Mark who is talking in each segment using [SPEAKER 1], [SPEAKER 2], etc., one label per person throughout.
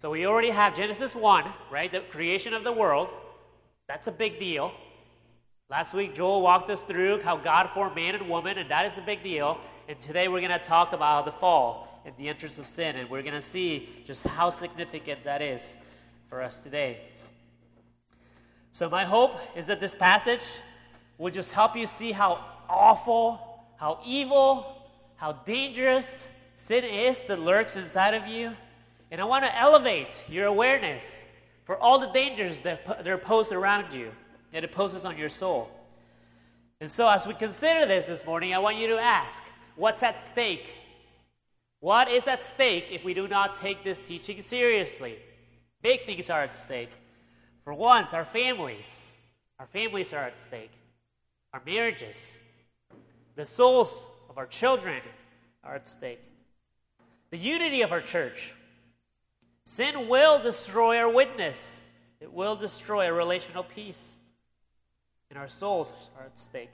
[SPEAKER 1] So we already have Genesis 1, right? The creation of the world. That's a big deal. Last week, Joel walked us through how God formed man and woman, and that is a big deal. And today, we're going to talk about the fall and the entrance of sin, and we're going to see just how significant that is for us today. So, my hope is that this passage will just help you see how awful, how evil, how dangerous sin is that lurks inside of you. And I want to elevate your awareness for all the dangers that, that are posed around you that it poses on your soul. And so, as we consider this this morning, I want you to ask what's at stake? What is at stake if we do not take this teaching seriously? Big things are at stake. For once, our families. Our families are at stake. Our marriages. The souls of our children are at stake. The unity of our church. Sin will destroy our witness, it will destroy our relational peace. And our souls are at stake.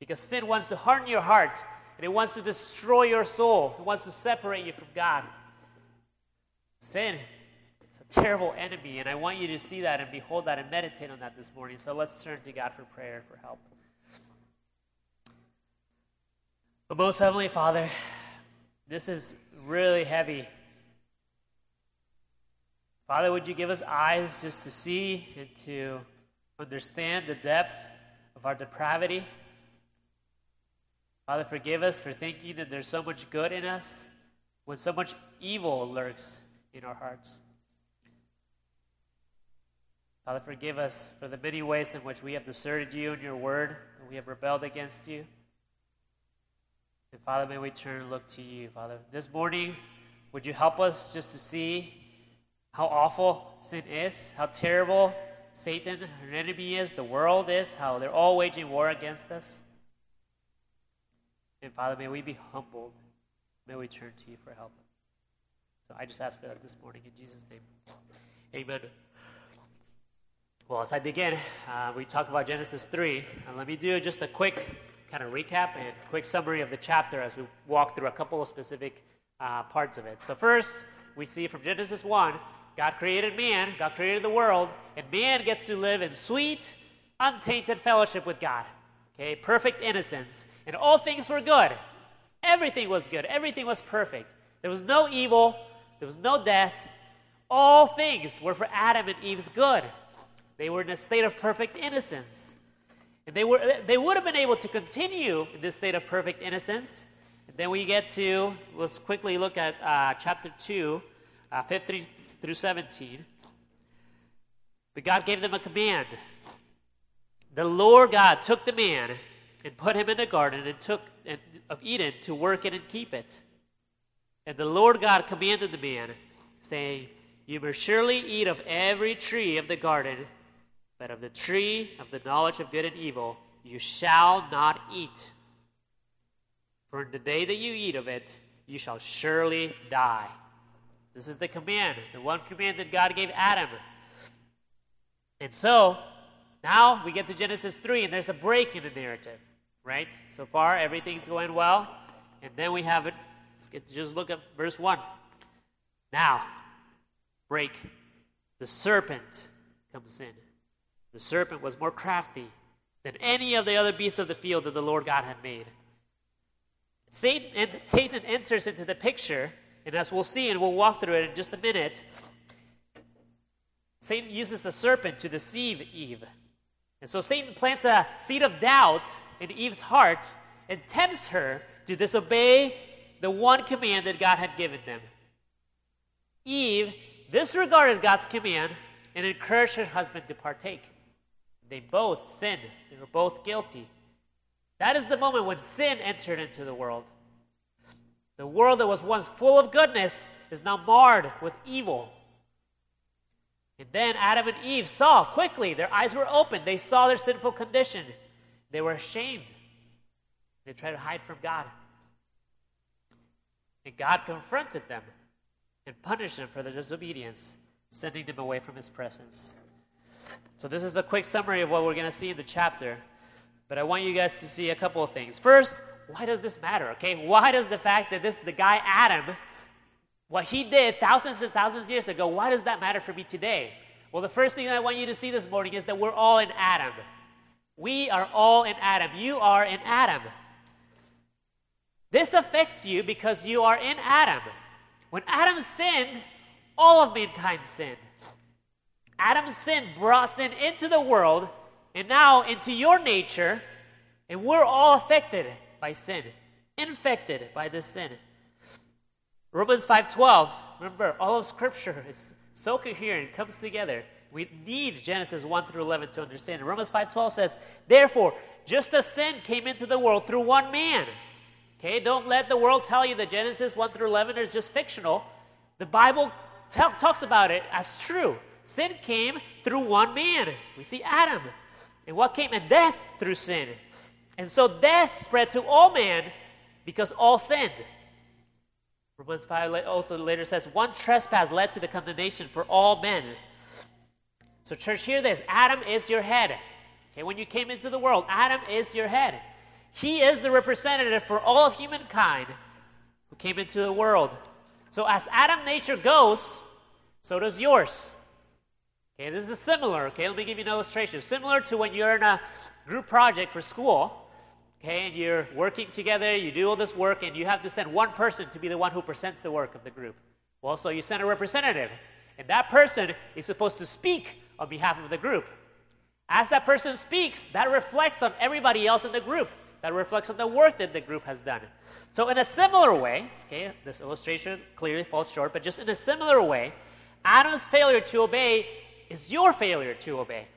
[SPEAKER 1] Because sin wants to harden your heart, and it wants to destroy your soul, it wants to separate you from God. Sin is a terrible enemy, and I want you to see that and behold that and meditate on that this morning. So let's turn to God for prayer for help. But most Heavenly Father, this is really heavy. Father, would you give us eyes just to see and to understand the depth of our depravity? Father, forgive us for thinking that there's so much good in us when so much evil lurks in our hearts. Father, forgive us for the many ways in which we have deserted you and your word, and we have rebelled against you. And Father, may we turn and look to you, Father. This morning, would you help us just to see how awful sin is, how terrible Satan, our enemy, is, the world is, how they're all waging war against us. And Father, may we be humbled. May we turn to you for help. So I just ask for that this morning in Jesus' name. Amen. Well, as I begin, uh, we talk about Genesis 3. And let me do just a quick kind of recap and quick summary of the chapter as we walk through a couple of specific uh, parts of it. So, first, we see from Genesis 1 God created man, God created the world, and man gets to live in sweet, untainted fellowship with God. Okay, perfect innocence. And all things were good. Everything was good. Everything was perfect. There was no evil, there was no death. All things were for Adam and Eve's good. They were in a state of perfect innocence. And they, were, they would have been able to continue in this state of perfect innocence. And then we get to, let's quickly look at uh, chapter 2, uh, 15 through 17. But God gave them a command. The Lord God took the man and put him in the garden and took of Eden to work it and keep it. And the Lord God commanded the man, saying, You may surely eat of every tree of the garden, but of the tree of the knowledge of good and evil you shall not eat. For in the day that you eat of it, you shall surely die. This is the command, the one command that God gave Adam. And so, now we get to Genesis 3, and there's a break in the narrative, right? So far, everything's going well. And then we have it. Just look at verse 1. Now, break. The serpent comes in. The serpent was more crafty than any of the other beasts of the field that the Lord God had made. Satan, Satan enters into the picture and as we'll see, and we'll walk through it in just a minute, Satan uses a serpent to deceive Eve. And so Satan plants a seed of doubt in Eve's heart and tempts her to disobey the one command that God had given them. Eve disregarded God's command and encouraged her husband to partake. They both sinned, they were both guilty. That is the moment when sin entered into the world. The world that was once full of goodness is now marred with evil. And then Adam and Eve saw quickly, their eyes were open. They saw their sinful condition. They were ashamed. They tried to hide from God. And God confronted them and punished them for their disobedience, sending them away from his presence. So, this is a quick summary of what we're going to see in the chapter. But I want you guys to see a couple of things. First, why does this matter? Okay, why does the fact that this the guy Adam what he did thousands and thousands of years ago, why does that matter for me today? Well, the first thing I want you to see this morning is that we're all in Adam. We are all in Adam. You are in Adam. This affects you because you are in Adam. When Adam sinned, all of mankind sinned. Adam's sin brought sin into the world and now into your nature, and we're all affected by sin, infected by this sin. Romans 5:12. Remember, all of Scripture is so coherent, comes together. We need Genesis 1 through 11 to understand. And Romans 5:12 says, "Therefore, just as sin came into the world through one man." Okay, don't let the world tell you that Genesis 1 through 11 is just fictional. The Bible t- talks about it as true. Sin came through one man. We see Adam. And what came? And death through sin. And so death spread to all men because all sinned. Romans 5 also later says, one trespass led to the condemnation for all men. So, church, hear this Adam is your head. Okay, when you came into the world, Adam is your head. He is the representative for all of humankind who came into the world. So, as Adam nature goes, so does yours. Okay, this is similar. Okay, let me give you an illustration. Similar to when you're in a group project for school Okay, and you're working together, you do all this work, and you have to send one person to be the one who presents the work of the group. Well, so you send a representative, and that person is supposed to speak on behalf of the group. As that person speaks, that reflects on everybody else in the group. That reflects on the work that the group has done. So, in a similar way, okay, this illustration clearly falls short, but just in a similar way, Adam's failure to obey is your failure to obey.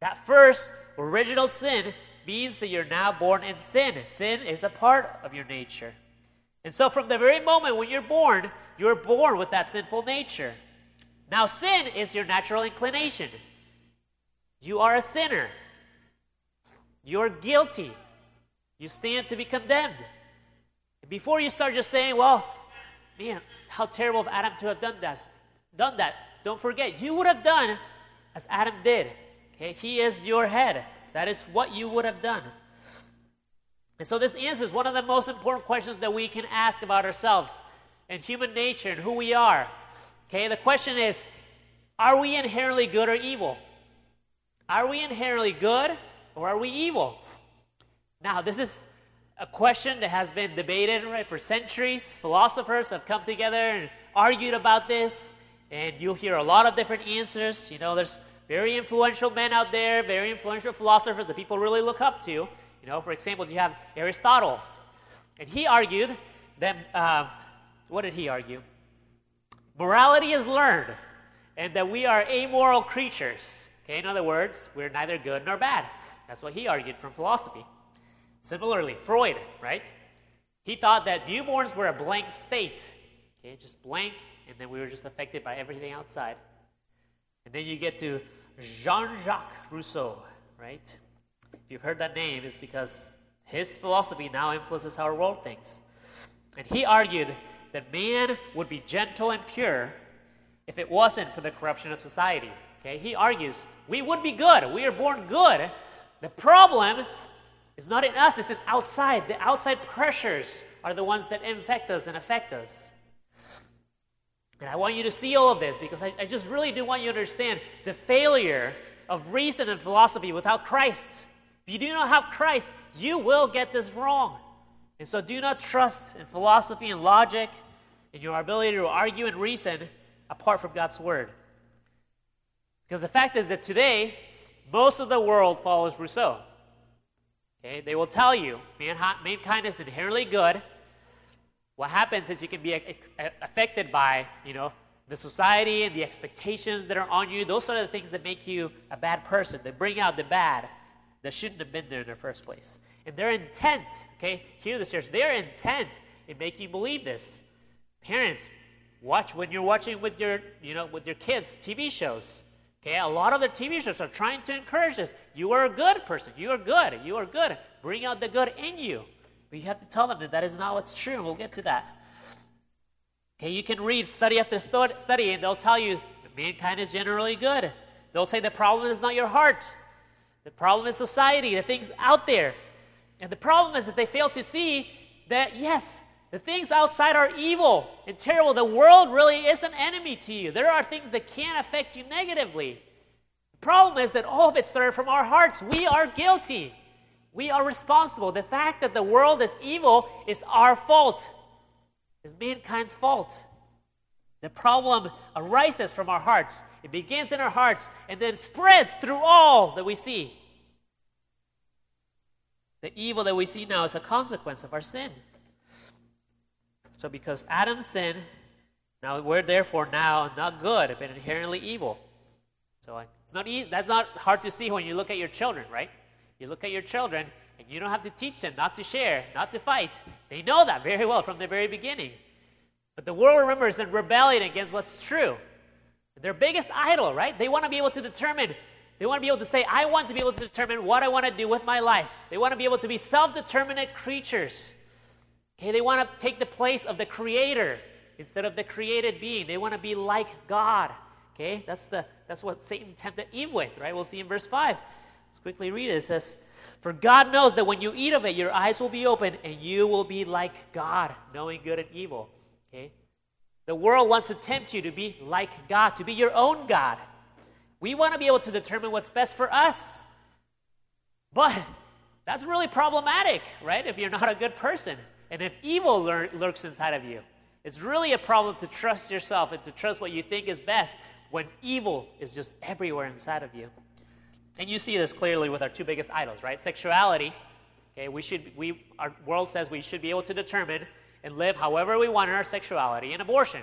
[SPEAKER 1] That first original sin means that you're now born in sin. Sin is a part of your nature. And so, from the very moment when you're born, you're born with that sinful nature. Now, sin is your natural inclination. You are a sinner. You're guilty. You stand to be condemned. And before you start just saying, well, man, how terrible of Adam to have done that, done that. Don't forget, you would have done as Adam did. Okay, he is your head. That is what you would have done. And so, this answers one of the most important questions that we can ask about ourselves and human nature and who we are. Okay, the question is Are we inherently good or evil? Are we inherently good or are we evil? Now, this is a question that has been debated right, for centuries. Philosophers have come together and argued about this, and you'll hear a lot of different answers. You know, there's very influential men out there, very influential philosophers that people really look up to. You know, for example, you have Aristotle, and he argued that uh, what did he argue? Morality is learned, and that we are amoral creatures. Okay, in other words, we're neither good nor bad. That's what he argued from philosophy. Similarly, Freud, right? He thought that newborns were a blank state. Okay, just blank, and then we were just affected by everything outside. And then you get to Jean Jacques Rousseau, right? If you've heard that name, it's because his philosophy now influences how our world thinks. And he argued that man would be gentle and pure if it wasn't for the corruption of society. Okay? He argues we would be good. We are born good. The problem is not in us, it's in outside. The outside pressures are the ones that infect us and affect us. And I want you to see all of this because I, I just really do want you to understand the failure of reason and philosophy without Christ. If you do not have Christ, you will get this wrong. And so do not trust in philosophy and logic and your ability to argue and reason apart from God's word. Because the fact is that today, most of the world follows Rousseau. Okay? They will tell you mankind is inherently good what happens is you can be affected by, you know, the society and the expectations that are on you. Those are the things that make you a bad person, that bring out the bad that shouldn't have been there in the first place. And their intent, okay, hear this, church, their intent in making you believe this. Parents, watch when you're watching with your, you know, with your kids TV shows. Okay, a lot of the TV shows are trying to encourage this. You are a good person. You are good. You are good. Bring out the good in you. But you have to tell them that that is not what's true. We'll get to that. Okay, you can read study after study, and they'll tell you mankind is generally good. They'll say the problem is not your heart, the problem is society, the things out there. And the problem is that they fail to see that, yes, The things outside are evil and terrible. The world really is an enemy to you. There are things that can affect you negatively. The problem is that all of it started from our hearts. We are guilty. We are responsible. The fact that the world is evil is our fault, is mankind's fault. The problem arises from our hearts. It begins in our hearts and then spreads through all that we see. The evil that we see now is a consequence of our sin. So because Adam sinned, now we're therefore now not good, but inherently evil. So it's not e- that's not hard to see when you look at your children, right? You look at your children, and you don't have to teach them not to share, not to fight. They know that very well from the very beginning. But the world remembers and rebelling against what's true. Their biggest idol, right? They want to be able to determine, they want to be able to say, I want to be able to determine what I want to do with my life. They want to be able to be self determinate creatures. Okay, they want to take the place of the creator instead of the created being. They want to be like God. Okay, that's the that's what Satan tempted Eve with, right? We'll see in verse 5. Let's quickly read it. It says, For God knows that when you eat of it, your eyes will be open and you will be like God, knowing good and evil. Okay? The world wants to tempt you to be like God, to be your own God. We want to be able to determine what's best for us. But that's really problematic, right? If you're not a good person. And if evil lur- lurks inside of you, it's really a problem to trust yourself and to trust what you think is best when evil is just everywhere inside of you. And you see this clearly with our two biggest idols, right? Sexuality. Okay, we should we our world says we should be able to determine and live however we want in our sexuality and abortion.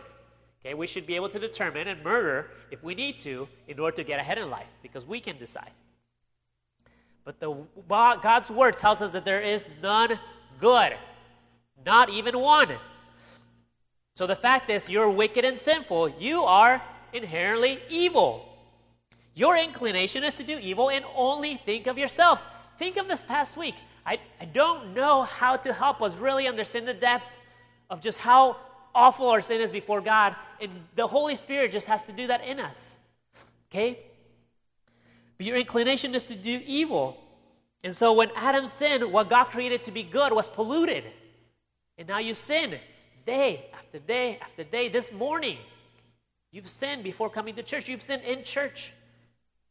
[SPEAKER 1] Okay, we should be able to determine and murder if we need to in order to get ahead in life because we can decide. But the God's word tells us that there is none good. Not even one. So the fact is, you're wicked and sinful. You are inherently evil. Your inclination is to do evil and only think of yourself. Think of this past week. I, I don't know how to help us really understand the depth of just how awful our sin is before God, and the Holy Spirit just has to do that in us. Okay? But your inclination is to do evil. And so when Adam sinned, what God created to be good was polluted. And now you sin day after day after day. This morning, you've sinned before coming to church. You've sinned in church.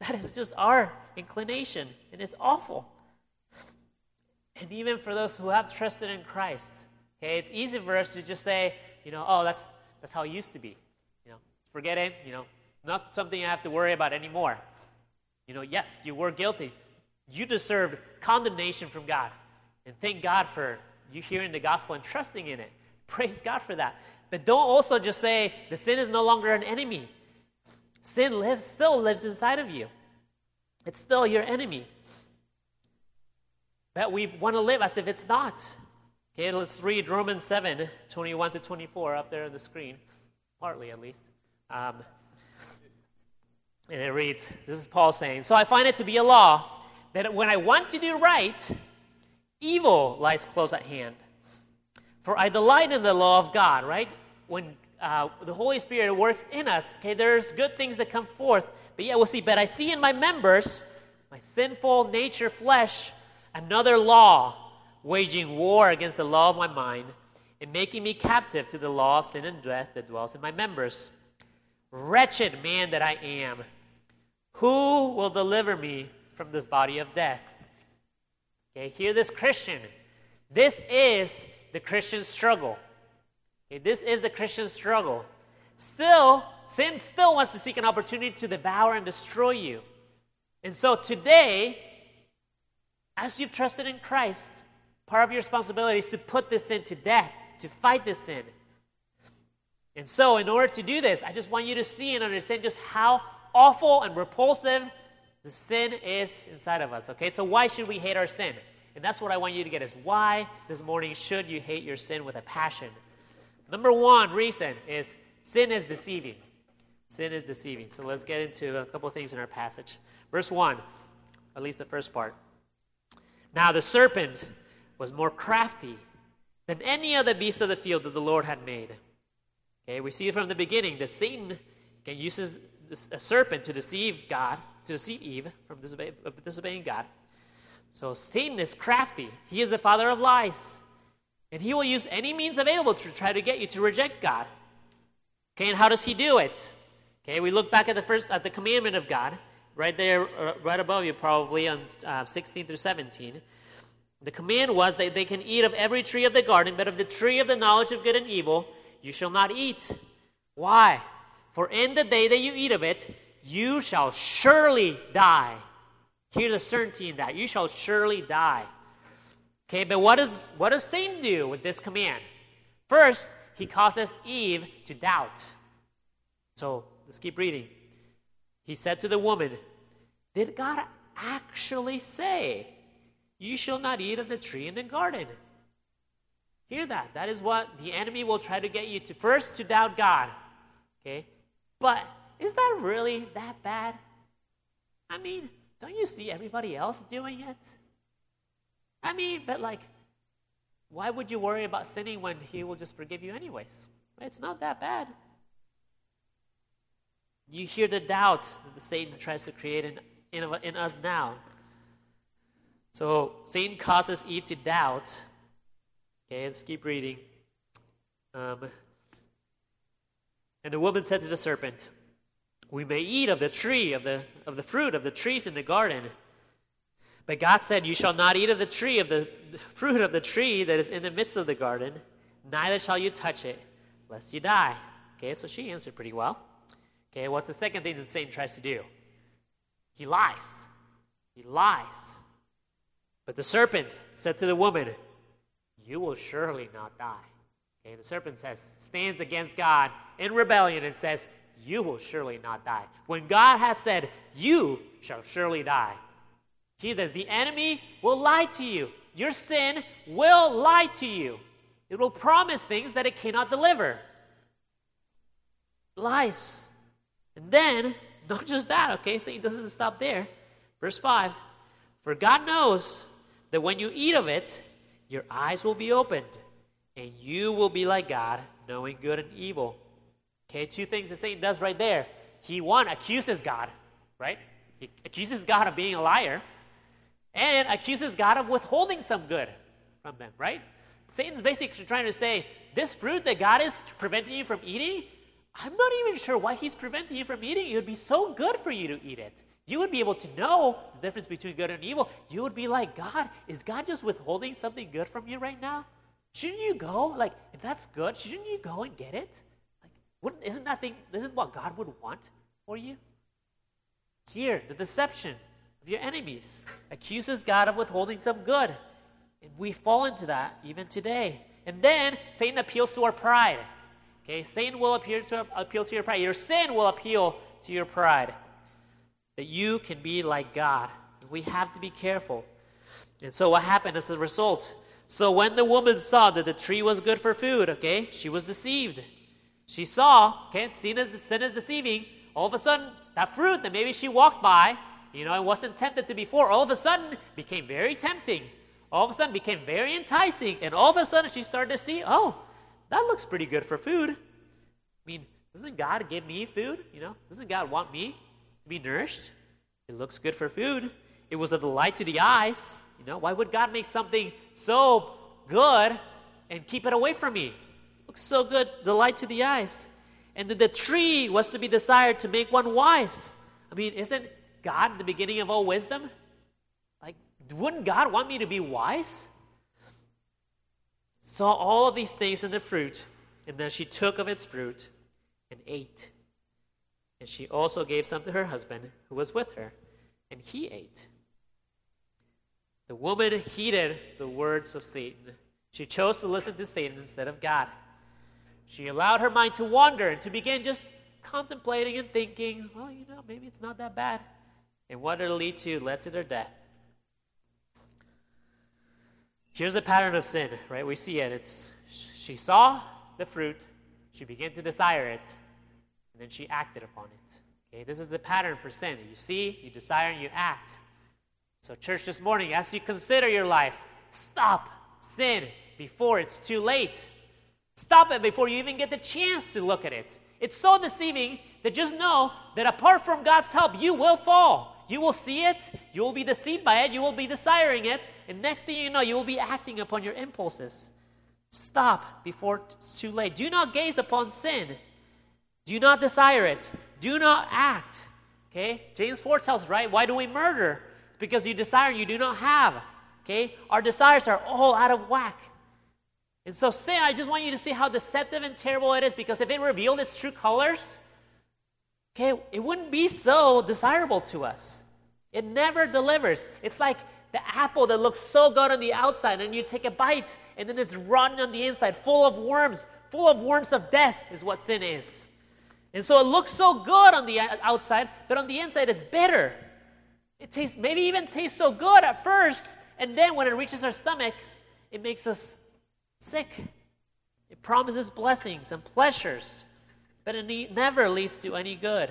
[SPEAKER 1] That is just our inclination, and it's awful. And even for those who have trusted in Christ, okay, it's easy for us to just say, you know, oh, that's that's how it used to be. You know, forget it. You know, not something you have to worry about anymore. You know, yes, you were guilty. You deserved condemnation from God, and thank God for you hearing the gospel and trusting in it. Praise God for that. But don't also just say the sin is no longer an enemy. Sin lives still lives inside of you. It's still your enemy. But we want to live as if it's not. Okay, let's read Romans 7, 21 to 24 up there on the screen, partly at least. Um, and it reads this is Paul saying, So I find it to be a law that when I want to do right, evil lies close at hand. For I delight in the law of God, right? When uh, the Holy Spirit works in us, okay, there's good things that come forth. But yeah, we'll see. But I see in my members, my sinful nature, flesh, another law, waging war against the law of my mind and making me captive to the law of sin and death that dwells in my members. Wretched man that I am, who will deliver me from this body of death? Okay, hear this, Christian. This is the Christian struggle. Okay, this is the Christian struggle. Still, sin still wants to seek an opportunity to devour and destroy you. And so today, as you've trusted in Christ, part of your responsibility is to put this sin to death, to fight this sin. And so, in order to do this, I just want you to see and understand just how awful and repulsive the sin is inside of us, okay? So why should we hate our sin? And that's what I want you to get is why this morning should you hate your sin with a passion? Number one reason is sin is deceiving. Sin is deceiving. So let's get into a couple things in our passage. Verse 1, at least the first part. Now the serpent was more crafty than any other beast of the field that the Lord had made. Okay, we see from the beginning that Satan uses a serpent to deceive God to deceive Eve from disobeying God. So Satan is crafty. He is the father of lies. And he will use any means available to try to get you to reject God. Okay, and how does he do it? Okay, we look back at the first at the commandment of God, right there, uh, right above you, probably on uh, 16 through 17. The command was that they can eat of every tree of the garden, but of the tree of the knowledge of good and evil you shall not eat. Why? For in the day that you eat of it, you shall surely die. Here's the certainty in that. You shall surely die. Okay, but what does what does Satan do with this command? First, he causes Eve to doubt. So let's keep reading. He said to the woman, Did God actually say, You shall not eat of the tree in the garden? Hear that. That is what the enemy will try to get you to first to doubt God. Okay? But is that really that bad? I mean, don't you see everybody else doing it? I mean, but like, why would you worry about sinning when He will just forgive you anyways? It's not that bad. You hear the doubt that the Satan tries to create in, in, in us now. So Satan causes Eve to doubt. Okay, let's keep reading. Um, and the woman said to the serpent, We may eat of the tree, of the, of the fruit of the trees in the garden. But God said, You shall not eat of the tree, of the, fruit of the tree that is in the midst of the garden, neither shall you touch it, lest you die. Okay, so she answered pretty well. Okay, what's the second thing that Satan tries to do? He lies. He lies. But the serpent said to the woman, You will surely not die. Okay, the serpent says, stands against God in rebellion and says, You will surely not die. When God has said, You shall surely die, he says, The enemy will lie to you. Your sin will lie to you. It will promise things that it cannot deliver. Lies. And then, not just that, okay, so he doesn't stop there. Verse 5 For God knows that when you eat of it, your eyes will be opened and you will be like God, knowing good and evil. Okay, two things that Satan does right there. He, one, accuses God, right? He accuses God of being a liar, and accuses God of withholding some good from them, right? Satan's basically trying to say, this fruit that God is preventing you from eating, I'm not even sure why he's preventing you from eating. It would be so good for you to eat it. You would be able to know the difference between good and evil. You would be like, God, is God just withholding something good from you right now? Shouldn't you go? Like, if that's good, shouldn't you go and get it? Like, wouldn't, isn't that thing, isn't what God would want for you? Here, the deception your enemies accuses God of withholding some good. And we fall into that even today. And then Satan appeals to our pride. Okay, Satan will appeal to, appeal to your pride. Your sin will appeal to your pride. That you can be like God. We have to be careful. And so what happened as a result? So when the woman saw that the tree was good for food, okay, she was deceived. She saw, okay, seen as the sin is deceiving. All of a sudden, that fruit that maybe she walked by, you know, and wasn't tempted to before, all of a sudden became very tempting. All of a sudden became very enticing. And all of a sudden she started to see, oh, that looks pretty good for food. I mean, doesn't God give me food? You know, doesn't God want me to be nourished? It looks good for food. It was a delight to the eyes. You know, why would God make something so good and keep it away from me? Looks so good, the light to the eyes. And the tree was to be desired to make one wise. I mean, isn't God the beginning of all wisdom? Like, wouldn't God want me to be wise? Saw all of these things in the fruit, and then she took of its fruit and ate. And she also gave some to her husband who was with her, and he ate. The woman heeded the words of Satan. She chose to listen to Satan instead of God. She allowed her mind to wander and to begin just contemplating and thinking, well, you know, maybe it's not that bad. And what did it lead to? Led to their death. Here's the pattern of sin, right? We see it. It's she saw the fruit, she began to desire it, and then she acted upon it. Okay, this is the pattern for sin. You see, you desire, and you act. So, church, this morning, as you consider your life, stop sin before it's too late. Stop it before you even get the chance to look at it. It's so deceiving that just know that apart from God's help, you will fall. You will see it, you will be deceived by it, you will be desiring it, and next thing you know, you will be acting upon your impulses. Stop before it's too late. Do not gaze upon sin. Do not desire it. Do not act. Okay? James 4 tells us, right? Why do we murder? It's because you desire and you do not have. Okay? Our desires are all out of whack. And so sin, I just want you to see how deceptive and terrible it is because if it revealed its true colors, okay, it wouldn't be so desirable to us. It never delivers. It's like the apple that looks so good on the outside, and you take a bite, and then it's rotten on the inside, full of worms, full of worms of death, is what sin is. And so it looks so good on the outside, but on the inside it's bitter. It tastes, maybe even tastes so good at first, and then when it reaches our stomachs, it makes us sick. It promises blessings and pleasures, but it never leads to any good.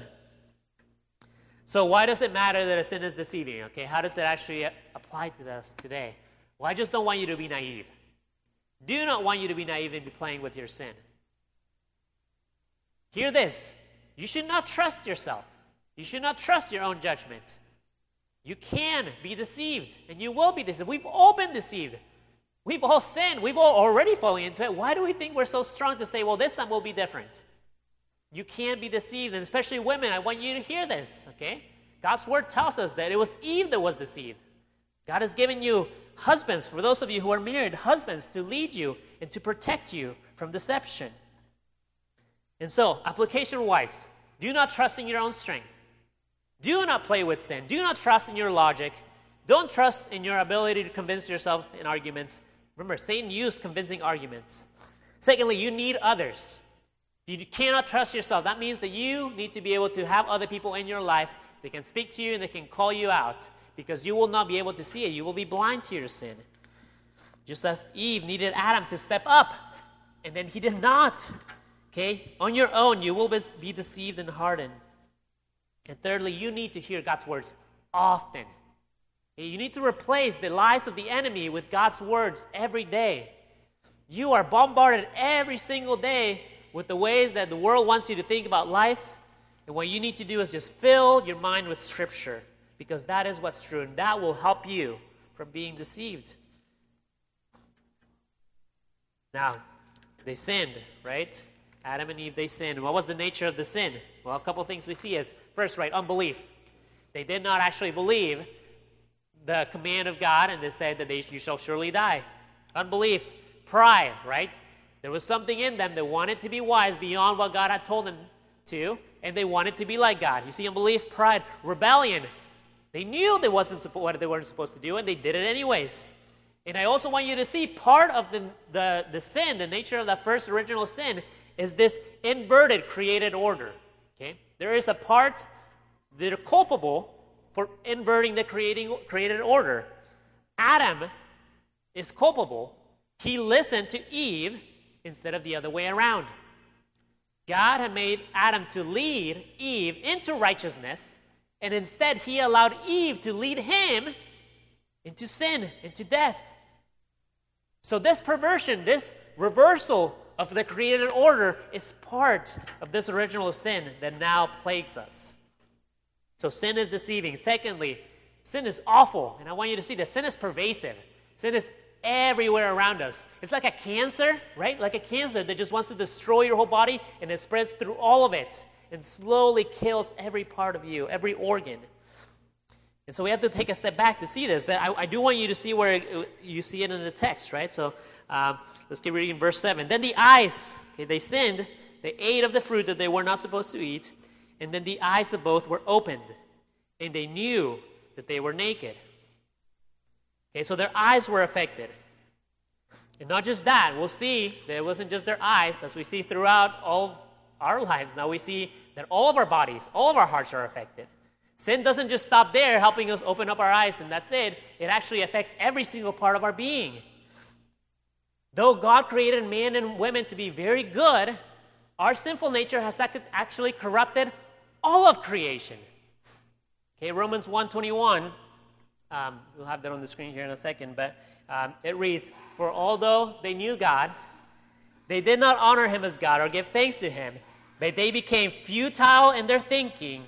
[SPEAKER 1] So, why does it matter that a sin is deceiving? Okay, how does it actually apply to us today? Well, I just don't want you to be naive. Do not want you to be naive and be playing with your sin. Hear this you should not trust yourself, you should not trust your own judgment. You can be deceived, and you will be deceived. We've all been deceived. We've all sinned. We've all already fallen into it. Why do we think we're so strong to say, well, this time will be different? You can't be deceived, and especially women, I want you to hear this, okay? God's word tells us that it was Eve that was deceived. God has given you husbands, for those of you who are married, husbands to lead you and to protect you from deception. And so, application wise, do not trust in your own strength. Do not play with sin. Do not trust in your logic. Don't trust in your ability to convince yourself in arguments. Remember, Satan used convincing arguments. Secondly, you need others. You cannot trust yourself. That means that you need to be able to have other people in your life that can speak to you and they can call you out because you will not be able to see it. You will be blind to your sin. Just as Eve needed Adam to step up, and then he did not. Okay? On your own, you will be deceived and hardened. And thirdly, you need to hear God's words often. You need to replace the lies of the enemy with God's words every day. You are bombarded every single day with the ways that the world wants you to think about life. And what you need to do is just fill your mind with Scripture because that is what's true, and that will help you from being deceived. Now, they sinned, right? Adam and Eve, they sinned. What was the nature of the sin? Well, a couple things we see is first, right, unbelief. They did not actually believe the command of God, and they said that they, you shall surely die. Unbelief, pride, right? There was something in them that wanted to be wise beyond what God had told them to, and they wanted to be like God. You see, unbelief, pride, rebellion. They knew they wasn't what they weren't supposed to do, and they did it anyways. And I also want you to see part of the, the, the sin, the nature of that first original sin, is this inverted created order. Okay? There is a part that are culpable for inverting the creating, created order. Adam is culpable. He listened to Eve instead of the other way around. God had made Adam to lead Eve into righteousness, and instead he allowed Eve to lead him into sin, into death. So, this perversion, this reversal of the created order, is part of this original sin that now plagues us. So, sin is deceiving. Secondly, sin is awful, and I want you to see that sin is pervasive. Sin is everywhere around us. It's like a cancer, right? Like a cancer that just wants to destroy your whole body and it spreads through all of it and slowly kills every part of you, every organ. And so we have to take a step back to see this, but I, I do want you to see where you see it in the text, right? So um, let's keep reading verse 7. Then the eyes, okay, they sinned, they ate of the fruit that they were not supposed to eat, and then the eyes of both were opened, and they knew that they were naked. Okay, so their eyes were affected. And not just that, we'll see that it wasn't just their eyes, as we see throughout all our lives. Now we see that all of our bodies, all of our hearts are affected. Sin doesn't just stop there, helping us open up our eyes, and that's it. It actually affects every single part of our being. Though God created men and women to be very good, our sinful nature has actually corrupted all of creation. Okay, Romans 121 um, we'll have that on the screen here in a second, but um, it reads For although they knew God, they did not honor him as God or give thanks to him, but they became futile in their thinking,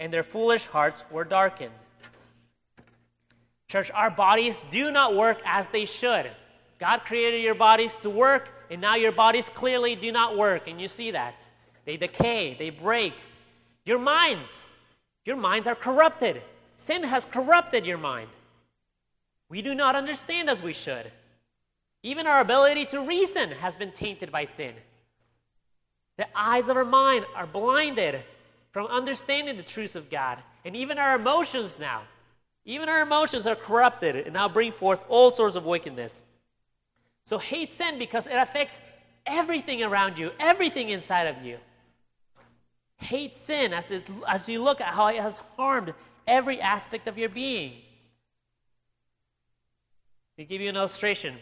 [SPEAKER 1] and their foolish hearts were darkened. Church, our bodies do not work as they should. God created your bodies to work, and now your bodies clearly do not work, and you see that. They decay, they break. Your minds, your minds are corrupted. Sin has corrupted your mind. We do not understand as we should. Even our ability to reason has been tainted by sin. The eyes of our mind are blinded from understanding the truths of God. And even our emotions now, even our emotions are corrupted and now bring forth all sorts of wickedness. So hate sin because it affects everything around you, everything inside of you. Hate sin as, it, as you look at how it has harmed every aspect of your being. Let me give you an illustration.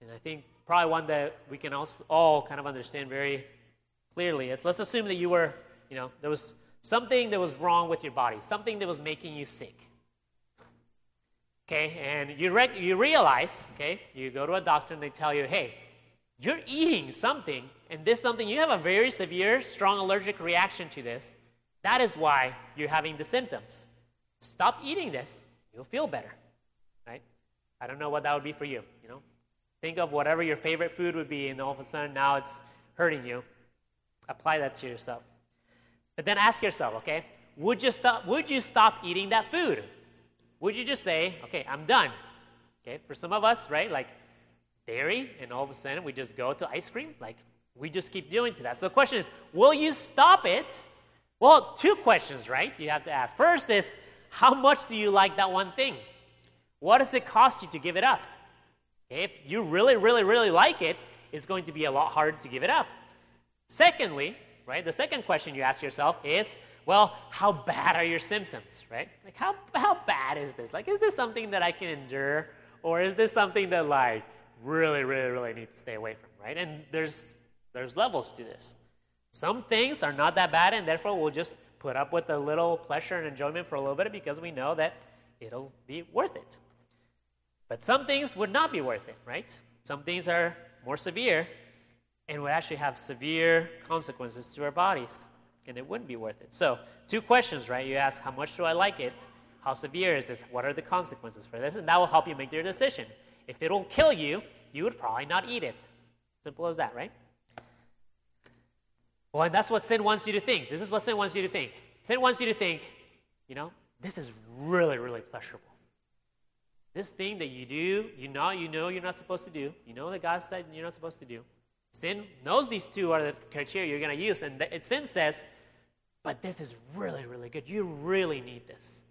[SPEAKER 1] And I think probably one that we can all kind of understand very clearly. It's let's assume that you were, you know, there was something that was wrong with your body, something that was making you sick. Okay, and you, you realize, okay, you go to a doctor and they tell you, hey, you're eating something, and this something, you have a very severe, strong allergic reaction to this. That is why you're having the symptoms. Stop eating this, you'll feel better, right? I don't know what that would be for you, you know? Think of whatever your favorite food would be, and all of a sudden now it's hurting you. Apply that to yourself. But then ask yourself, okay, would you stop, would you stop eating that food? Would you just say, okay, I'm done? Okay, for some of us, right, like dairy, and all of a sudden we just go to ice cream, like we just keep doing to that. So the question is, will you stop it? Well, two questions, right? You have to ask. First is, how much do you like that one thing? What does it cost you to give it up? If you really, really, really like it, it's going to be a lot harder to give it up. Secondly, right, the second question you ask yourself is, well, how bad are your symptoms, right? Like, how, how bad is this? Like, is this something that I can endure? Or is this something that, like, really, really, really need to stay away from, right? And there's, there's levels to this. Some things are not that bad, and therefore we'll just put up with a little pleasure and enjoyment for a little bit because we know that it'll be worth it. But some things would not be worth it, right? Some things are more severe and would actually have severe consequences to our bodies, and it wouldn't be worth it. So, two questions, right? You ask, how much do I like it? How severe is this? What are the consequences for this? And that will help you make your decision. If it'll kill you, you would probably not eat it. Simple as that, right? Well, that's what sin wants you to think. This is what sin wants you to think. Sin wants you to think, you know, this is really, really pleasurable. This thing that you do, you know, you know you're not supposed to do. You know that God said you're not supposed to do. Sin knows these two are the criteria you're going to use, and it, sin says, but this is really, really good. You really need this.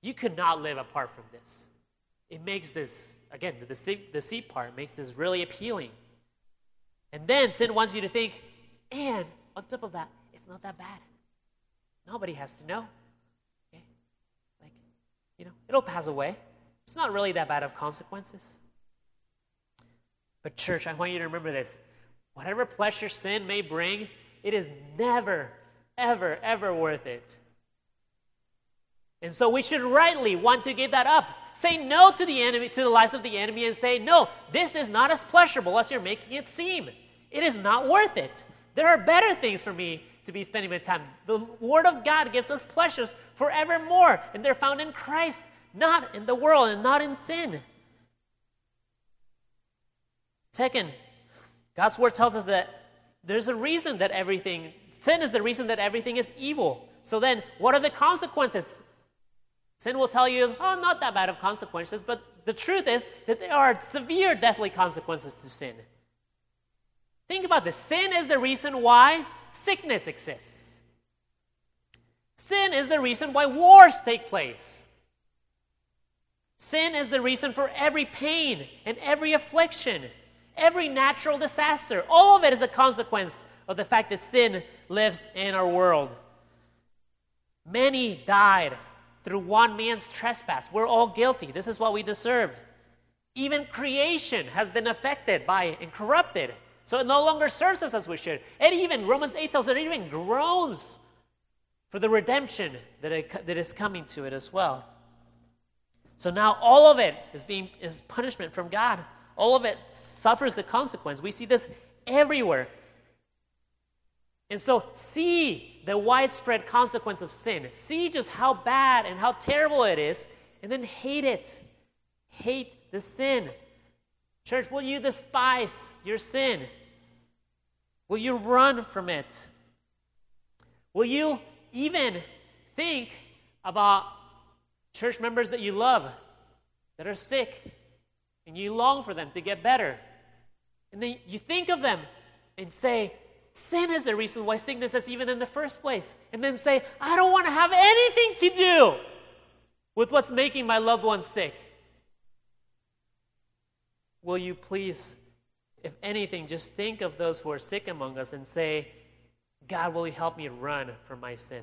[SPEAKER 1] You could not live apart from this. It makes this, again, the deceit, deceit part makes this really appealing. And then sin wants you to think, and on top of that, it's not that bad. Nobody has to know. Okay? Like, you know, it'll pass away. It's not really that bad of consequences. But, church, I want you to remember this. Whatever pleasure sin may bring, it is never, ever, ever worth it. And so we should rightly want to give that up. Say no to the enemy, to the lies of the enemy, and say, No, this is not as pleasurable as you're making it seem. It is not worth it. There are better things for me to be spending my time. The Word of God gives us pleasures forevermore, and they're found in Christ not in the world and not in sin. Second, God's word tells us that there's a reason that everything, sin is the reason that everything is evil. So then, what are the consequences? Sin will tell you, oh, not that bad of consequences, but the truth is that there are severe deathly consequences to sin. Think about this sin is the reason why sickness exists, sin is the reason why wars take place. Sin is the reason for every pain and every affliction, every natural disaster. All of it is a consequence of the fact that sin lives in our world. Many died through one man's trespass. We're all guilty. This is what we deserved. Even creation has been affected by and corrupted. So it no longer serves us as we should. And even Romans 8 tells us it even groans for the redemption that, it, that is coming to it as well. So now all of it is being is punishment from God. All of it suffers the consequence. We see this everywhere. And so see the widespread consequence of sin. See just how bad and how terrible it is, and then hate it. Hate the sin? Church, will you despise your sin? Will you run from it? Will you even think about church members that you love that are sick and you long for them to get better? And then you think of them and say, Sin is the reason why sickness is even in the first place. And then say, I don't want to have anything to do with what's making my loved one sick. Will you please, if anything, just think of those who are sick among us and say, God, will you help me run from my sin?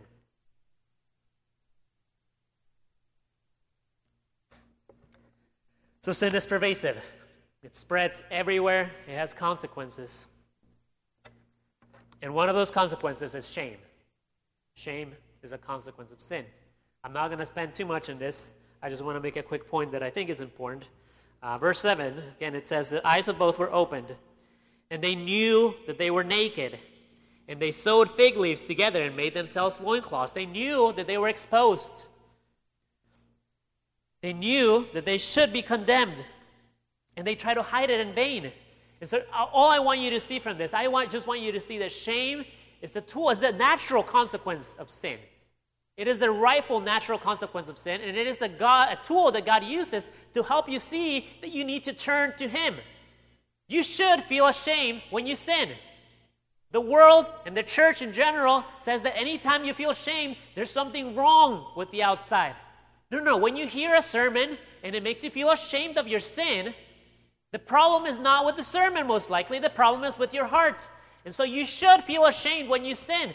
[SPEAKER 1] So sin is pervasive. It spreads everywhere. It has consequences. And one of those consequences is shame. Shame is a consequence of sin. I'm not going to spend too much on this. I just want to make a quick point that I think is important. Uh, verse 7, again, it says, The eyes of both were opened, and they knew that they were naked. And they sewed fig leaves together and made themselves loincloths. They knew that they were exposed. They knew that they should be condemned. And they tried to hide it in vain. And so all I want you to see from this, I want, just want you to see that shame is the tool, is the natural consequence of sin. It is the rightful natural consequence of sin, and it is the God, a tool that God uses to help you see that you need to turn to Him. You should feel ashamed when you sin. The world and the church in general says that anytime you feel shame, there's something wrong with the outside. No, no, when you hear a sermon and it makes you feel ashamed of your sin, the problem is not with the sermon, most likely. The problem is with your heart. And so you should feel ashamed when you sin.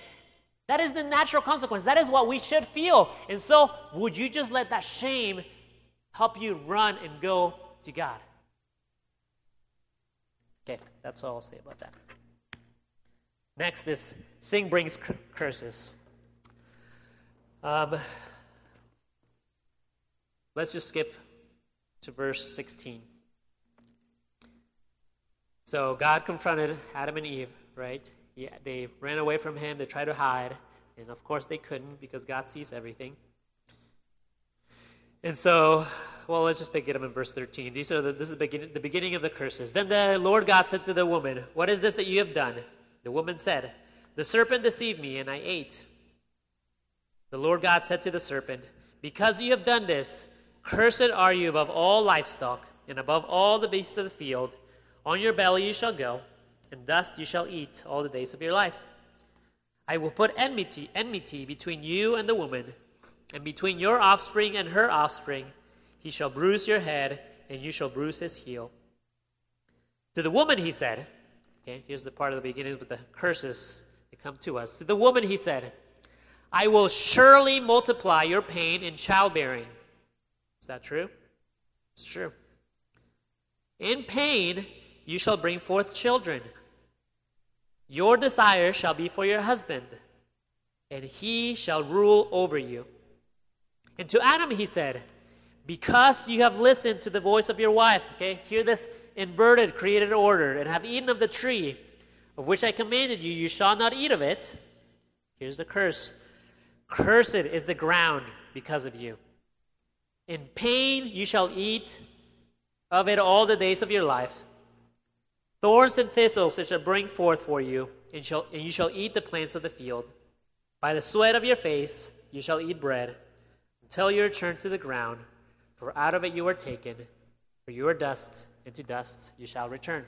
[SPEAKER 1] That is the natural consequence. That is what we should feel. And so, would you just let that shame help you run and go to God? Okay, that's all I'll say about that. Next is sin brings curses. Um, let's just skip to verse 16. So God confronted Adam and Eve, right? Yeah, they ran away from him, they tried to hide, and of course they couldn't because God sees everything. And so, well, let's just it up in verse 13. These are the, this is the beginning, the beginning of the curses. Then the Lord God said to the woman, What is this that you have done? The woman said, The serpent deceived me, and I ate. The Lord God said to the serpent, Because you have done this, cursed are you above all livestock, and above all the beasts of the field. On your belly you shall go, and dust you shall eat all the days of your life. I will put enmity, enmity between you and the woman, and between your offspring and her offspring. He shall bruise your head, and you shall bruise his heel. To the woman he said, okay, here's the part of the beginning with the curses that come to us. To the woman he said, I will surely multiply your pain in childbearing. Is that true? It's true. In pain, you shall bring forth children. Your desire shall be for your husband, and he shall rule over you. And to Adam he said, Because you have listened to the voice of your wife, okay, hear this inverted created order, and have eaten of the tree of which I commanded you, you shall not eat of it. Here's the curse Cursed is the ground because of you. In pain you shall eat of it all the days of your life. Thorns and thistles it shall bring forth for you, and, shall, and you shall eat the plants of the field. By the sweat of your face you shall eat bread, until you return to the ground, for out of it you are taken, for you are dust, and to dust you shall return.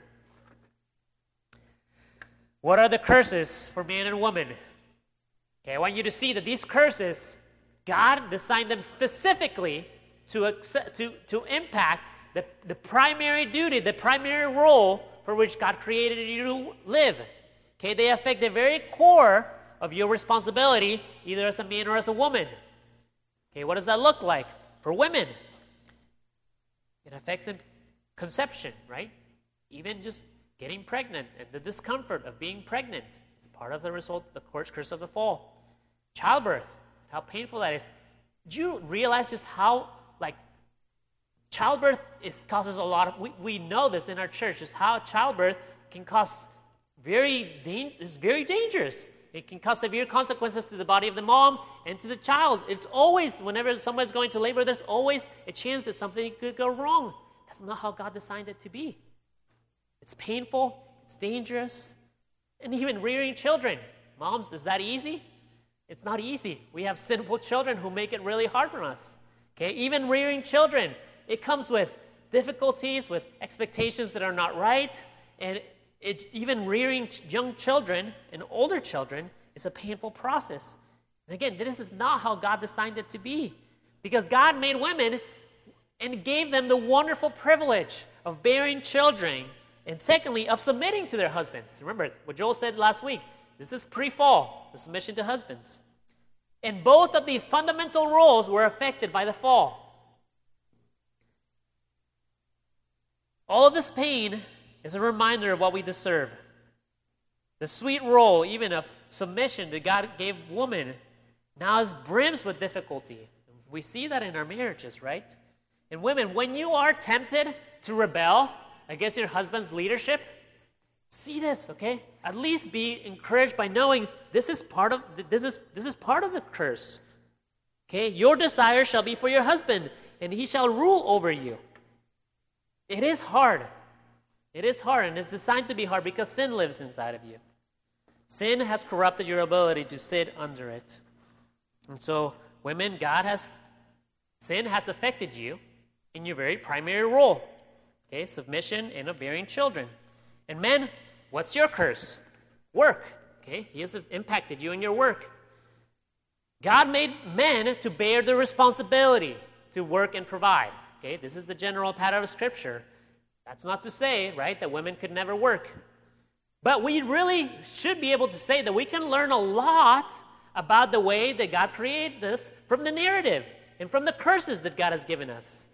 [SPEAKER 1] What are the curses for man and woman? Okay, I want you to see that these curses, God designed them specifically to, accept, to, to impact the, the primary duty, the primary role for which God created you to live. Okay, they affect the very core of your responsibility, either as a man or as a woman. Okay, what does that look like for women? It affects conception, right? Even just getting pregnant and the discomfort of being pregnant is part of the result of the curse of the fall. Childbirth, how painful that is. Do you realize just how childbirth is, causes a lot of, we, we know this in our church, is how childbirth can cause very, is very dangerous. It can cause severe consequences to the body of the mom and to the child. It's always, whenever someone's going to labor, there's always a chance that something could go wrong. That's not how God designed it to be. It's painful, it's dangerous, and even rearing children. Moms, is that easy? It's not easy. We have sinful children who make it really hard for us. Okay, even rearing children, it comes with difficulties, with expectations that are not right, and it's even rearing young children and older children is a painful process. And again, this is not how God designed it to be. Because God made women and gave them the wonderful privilege of bearing children, and secondly, of submitting to their husbands. Remember what Joel said last week this is pre fall, the submission to husbands. And both of these fundamental roles were affected by the fall. All of this pain is a reminder of what we deserve. The sweet role, even of submission that God gave woman, now is brims with difficulty. We see that in our marriages, right? And women, when you are tempted to rebel against your husband's leadership, see this, okay? At least be encouraged by knowing this is part of this is this is part of the curse. Okay? Your desire shall be for your husband, and he shall rule over you. It is hard. It is hard, and it's designed to be hard because sin lives inside of you. Sin has corrupted your ability to sit under it. And so, women, God has sin has affected you in your very primary role. Okay, submission and of bearing children. And men, what's your curse? Work. Okay, He has impacted you in your work. God made men to bear the responsibility to work and provide. Okay, this is the general pattern of Scripture. That's not to say, right, that women could never work. But we really should be able to say that we can learn a lot about the way that God created us from the narrative and from the curses that God has given us.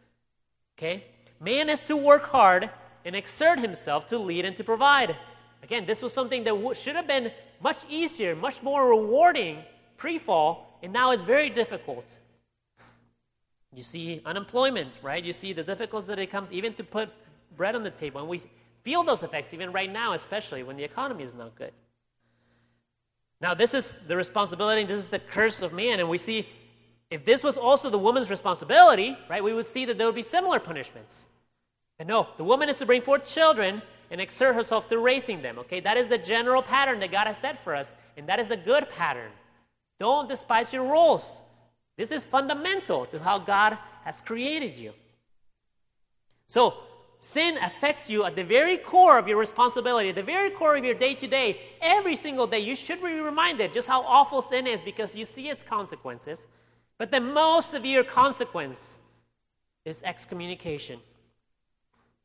[SPEAKER 1] Okay? Man is to work hard and exert himself to lead and to provide. Again, this was something that w- should have been much easier, much more rewarding pre fall, and now it's very difficult. You see unemployment, right? You see the difficulties that it comes even to put bread on the table. And we feel those effects even right now, especially when the economy is not good. Now, this is the responsibility, this is the curse of man, and we see if this was also the woman's responsibility, right, we would see that there would be similar punishments. And no, the woman is to bring forth children and exert herself to raising them, okay? That is the general pattern that God has set for us, and that is the good pattern. Don't despise your roles. This is fundamental to how God has created you. So, sin affects you at the very core of your responsibility, at the very core of your day to day. Every single day, you should be reminded just how awful sin is because you see its consequences. But the most severe consequence is excommunication.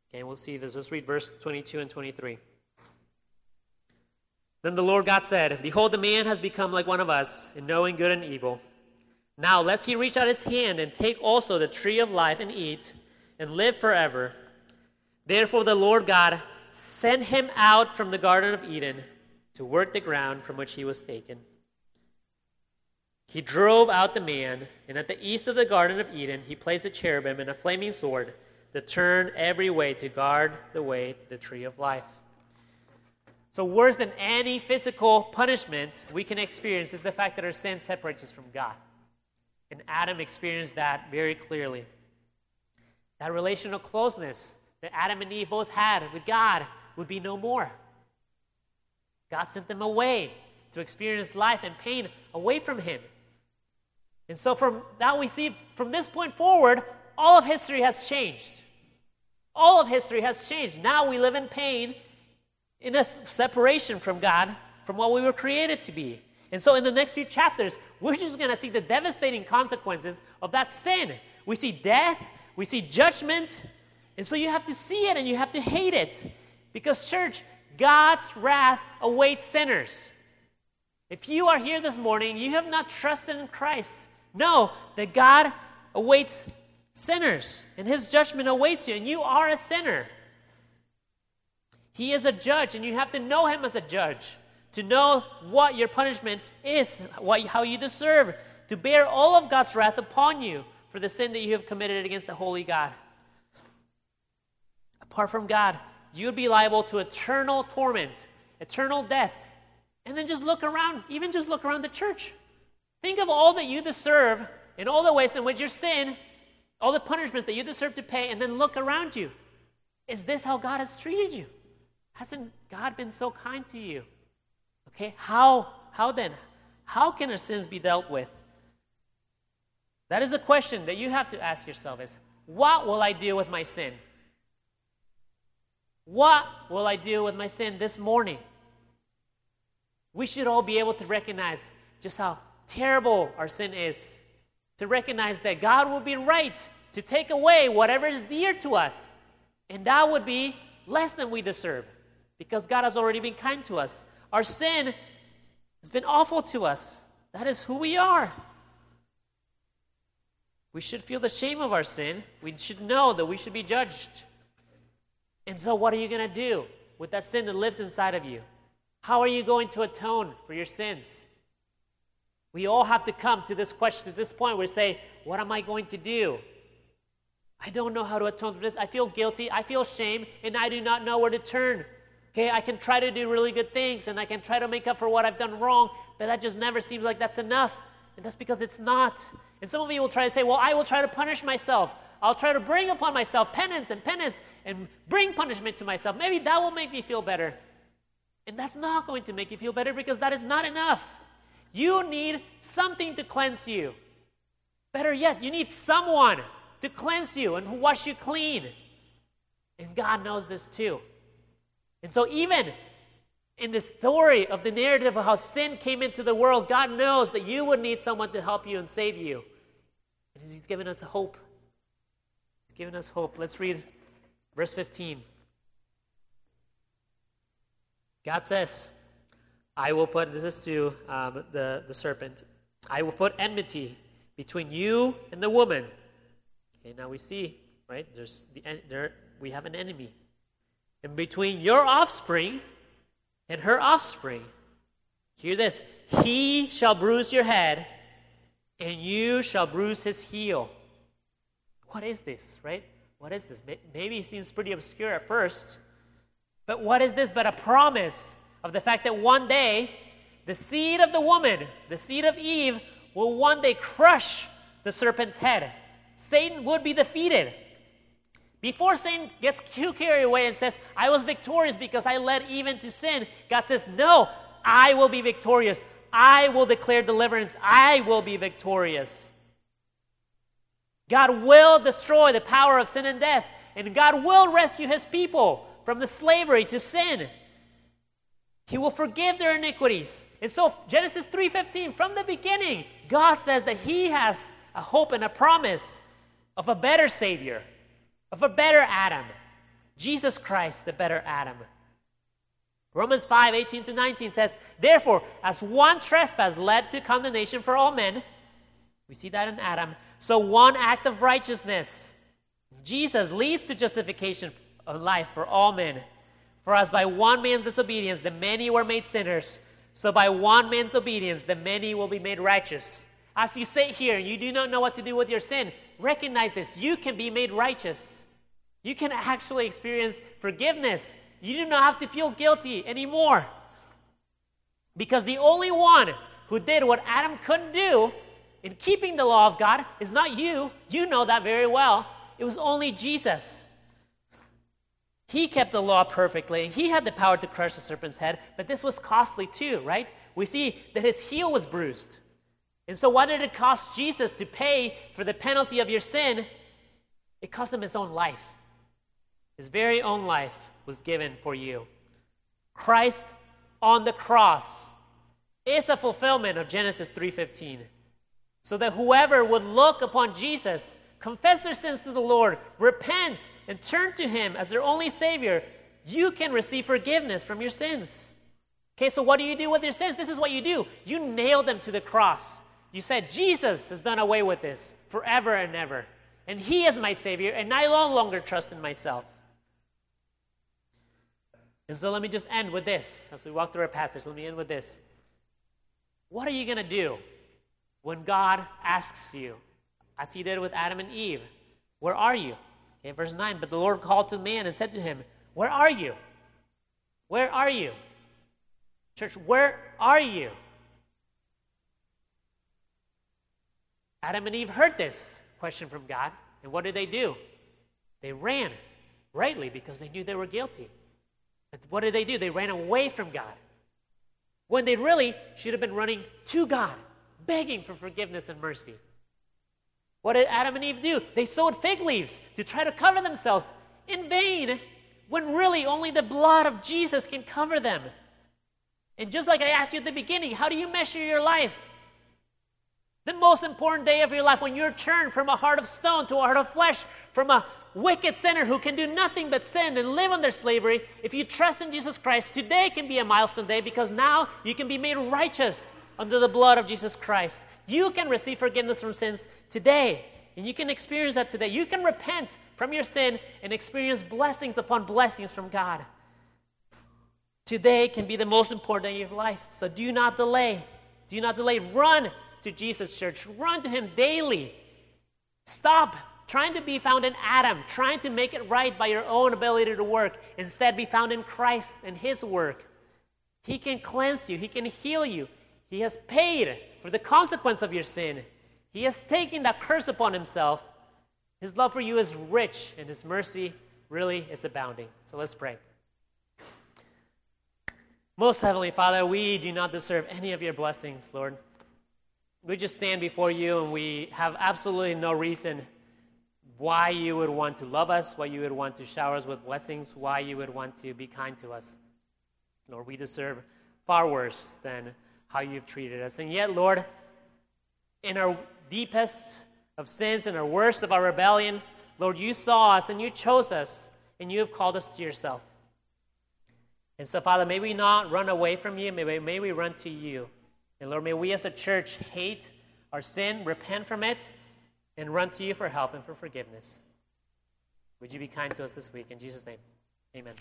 [SPEAKER 1] Okay, we'll see this. Let's read verse 22 and 23. Then the Lord God said, Behold, the man has become like one of us in knowing good and evil. Now, lest he reach out his hand and take also the tree of life and eat and live forever. Therefore, the Lord God sent him out from the Garden of Eden to work the ground from which he was taken. He drove out the man, and at the east of the Garden of Eden, he placed a cherubim and a flaming sword to turn every way to guard the way to the tree of life. So, worse than any physical punishment we can experience is the fact that our sin separates us from God. And Adam experienced that very clearly. That relational closeness that Adam and Eve both had with God would be no more. God sent them away to experience life and pain away from Him. And so from that, we see from this point forward, all of history has changed. All of history has changed. Now we live in pain, in a separation from God, from what we were created to be. And so in the next few chapters, we're just going to see the devastating consequences of that sin. We see death, we see judgment, and so you have to see it and you have to hate it. Because, church, God's wrath awaits sinners. If you are here this morning, you have not trusted in Christ, Know that God awaits sinners, and his judgment awaits you, and you are a sinner. He is a judge, and you have to know him as a judge to know what your punishment is, what, how you deserve, to bear all of God's wrath upon you for the sin that you have committed against the holy God. Apart from God, you would be liable to eternal torment, eternal death. And then just look around, even just look around the church. Think of all that you deserve in all the ways in which your sin, all the punishments that you deserve to pay, and then look around you. Is this how God has treated you? Hasn't God been so kind to you? Okay, how how then? How can our sins be dealt with? That is a question that you have to ask yourself is what will I do with my sin? What will I do with my sin this morning? We should all be able to recognize just how terrible our sin is. To recognize that God will be right to take away whatever is dear to us. And that would be less than we deserve because God has already been kind to us. Our sin has been awful to us. That is who we are. We should feel the shame of our sin. We should know that we should be judged. And so, what are you going to do with that sin that lives inside of you? How are you going to atone for your sins? We all have to come to this question, to this point where we say, What am I going to do? I don't know how to atone for this. I feel guilty. I feel shame, and I do not know where to turn. Okay, I can try to do really good things and I can try to make up for what I've done wrong, but that just never seems like that's enough. And that's because it's not. And some of you will try to say, Well, I will try to punish myself. I'll try to bring upon myself penance and penance and bring punishment to myself. Maybe that will make me feel better. And that's not going to make you feel better because that is not enough. You need something to cleanse you. Better yet, you need someone to cleanse you and wash you clean. And God knows this too. And so, even in the story of the narrative of how sin came into the world, God knows that you would need someone to help you and save you. And He's given us hope. He's given us hope. Let's read verse 15. God says, I will put, this is to um, the, the serpent, I will put enmity between you and the woman. Okay, now we see, right? There's the, there, we have an enemy. And between your offspring and her offspring, hear this, he shall bruise your head, and you shall bruise his heel. What is this, right? What is this? Maybe it seems pretty obscure at first, but what is this but a promise of the fact that one day the seed of the woman, the seed of Eve, will one day crush the serpent's head. Satan would be defeated. Before Satan gets too carried away and says, I was victorious because I led even to sin, God says, No, I will be victorious. I will declare deliverance. I will be victorious. God will destroy the power of sin and death, and God will rescue his people from the slavery to sin. He will forgive their iniquities. And so Genesis 3:15 from the beginning God says that he has a hope and a promise of a better savior, of a better Adam. Jesus Christ, the better Adam. Romans 5 18 to 19 says, Therefore, as one trespass led to condemnation for all men, we see that in Adam, so one act of righteousness, Jesus leads to justification of life for all men. For as by one man's disobedience the many were made sinners, so by one man's obedience the many will be made righteous. As you sit here and you do not know what to do with your sin, recognize this. You can be made righteous. You can actually experience forgiveness. You do not have to feel guilty anymore. Because the only one who did what Adam couldn't do in keeping the law of God is not you. You know that very well. It was only Jesus. He kept the law perfectly. He had the power to crush the serpent's head, but this was costly too, right? We see that his heel was bruised. And so, what did it cost Jesus to pay for the penalty of your sin? It cost him his own life. His very own life was given for you. Christ on the cross is a fulfillment of Genesis 3:15. So that whoever would look upon Jesus, confess their sins to the Lord, repent and turn to him as their only savior, you can receive forgiveness from your sins. Okay, so what do you do with your sins? This is what you do. You nail them to the cross. You said, Jesus has done away with this forever and ever. And He is my Savior, and I no longer trust in myself. And so let me just end with this. As we walk through our passage, let me end with this. What are you going to do when God asks you, as He did with Adam and Eve, Where are you? Okay, verse 9. But the Lord called to man and said to him, Where are you? Where are you? Church, where are you? Adam and Eve heard this question from God, and what did they do? They ran, rightly because they knew they were guilty. But what did they do? They ran away from God when they really should have been running to God, begging for forgiveness and mercy. What did Adam and Eve do? They sewed fig leaves to try to cover themselves in vain when really only the blood of Jesus can cover them. And just like I asked you at the beginning, how do you measure your life? The most important day of your life when you're turned from a heart of stone to a heart of flesh, from a wicked sinner who can do nothing but sin and live under slavery, if you trust in Jesus Christ, today can be a milestone day because now you can be made righteous under the blood of Jesus Christ. You can receive forgiveness from sins today. And you can experience that today. You can repent from your sin and experience blessings upon blessings from God. Today can be the most important day of your life. So do not delay. Do not delay. Run to Jesus, church. Run to Him daily. Stop trying to be found in Adam, trying to make it right by your own ability to work. Instead, be found in Christ and His work. He can cleanse you, He can heal you. He has paid for the consequence of your sin. He has taken that curse upon himself. His love for you is rich, and his mercy really is abounding. So let's pray. Most Heavenly Father, we do not deserve any of your blessings, Lord. We just stand before you and we have absolutely no reason why you would want to love us, why you would want to shower us with blessings, why you would want to be kind to us. Lord, we deserve far worse than how you've treated us. And yet, Lord, in our deepest of sins, and our worst of our rebellion, Lord, you saw us and you chose us and you have called us to yourself. And so, Father, may we not run away from you, may, we, may we run to you. And Lord, may we as a church hate our sin, repent from it, and run to you for help and for forgiveness. Would you be kind to us this week? In Jesus' name, amen.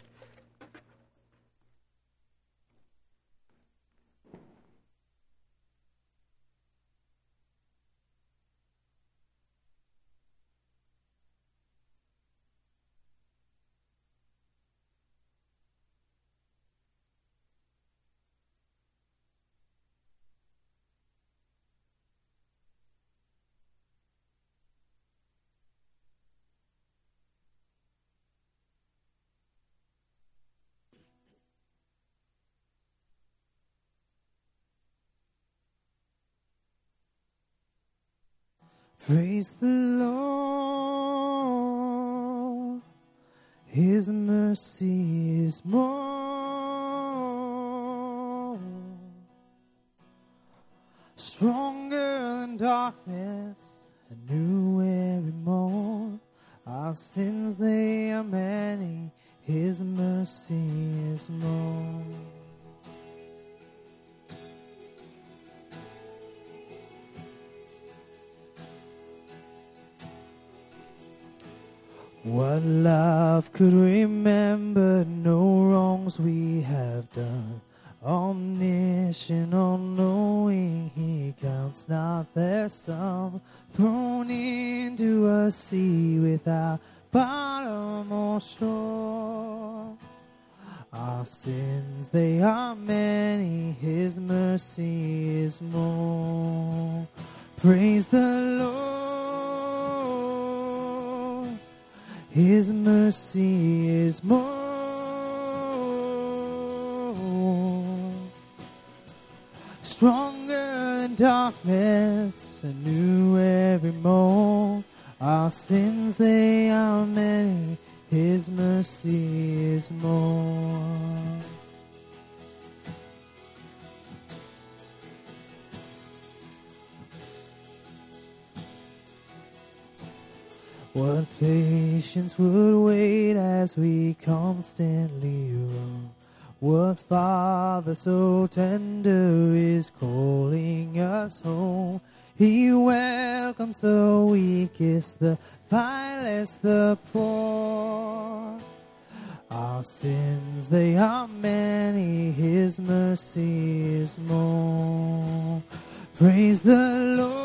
[SPEAKER 2] Praise the Lord, His mercy is more stronger than darkness, and new every morn. Our sins they are many, His mercy is more. What love could remember no wrongs we have done? Omniscient, all knowing, He counts not their sum. Thrown into a sea without bottom or shore. Our sins, they are many, His mercy is more. Praise the Lord. His mercy is more stronger than darkness, and new every morn. Our sins they are many, His mercy is more. What patience would wait as we constantly roam? What father so tender is calling us home? He welcomes the weakest, the vilest, the poor. Our sins, they are many, His mercy is more. Praise the Lord.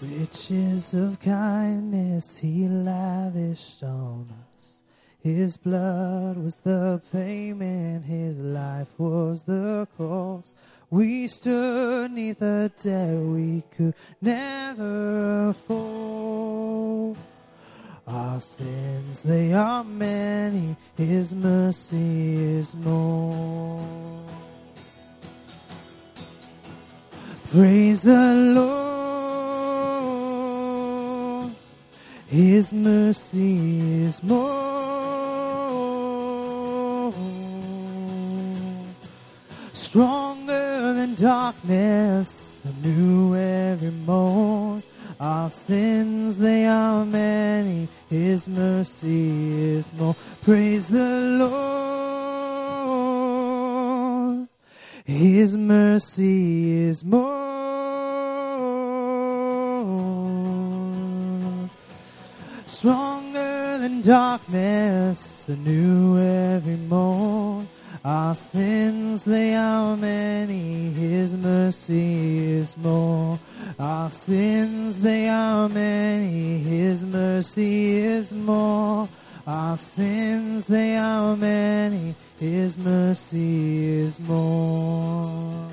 [SPEAKER 2] Riches of kindness he lavished on us. His blood was the payment, his life was the cost. We stood neath a debt we could never afford. Our sins, they are many, his mercy is more. Praise the Lord. His mercy is more stronger than darkness, I knew every morn. Our sins, they are many. His mercy is more. Praise the Lord. His mercy is more. Darkness, anew every morn. Our sins, they are many, His mercy is more. Our sins, they are many, His mercy is more. Our sins, they are many, His mercy is more.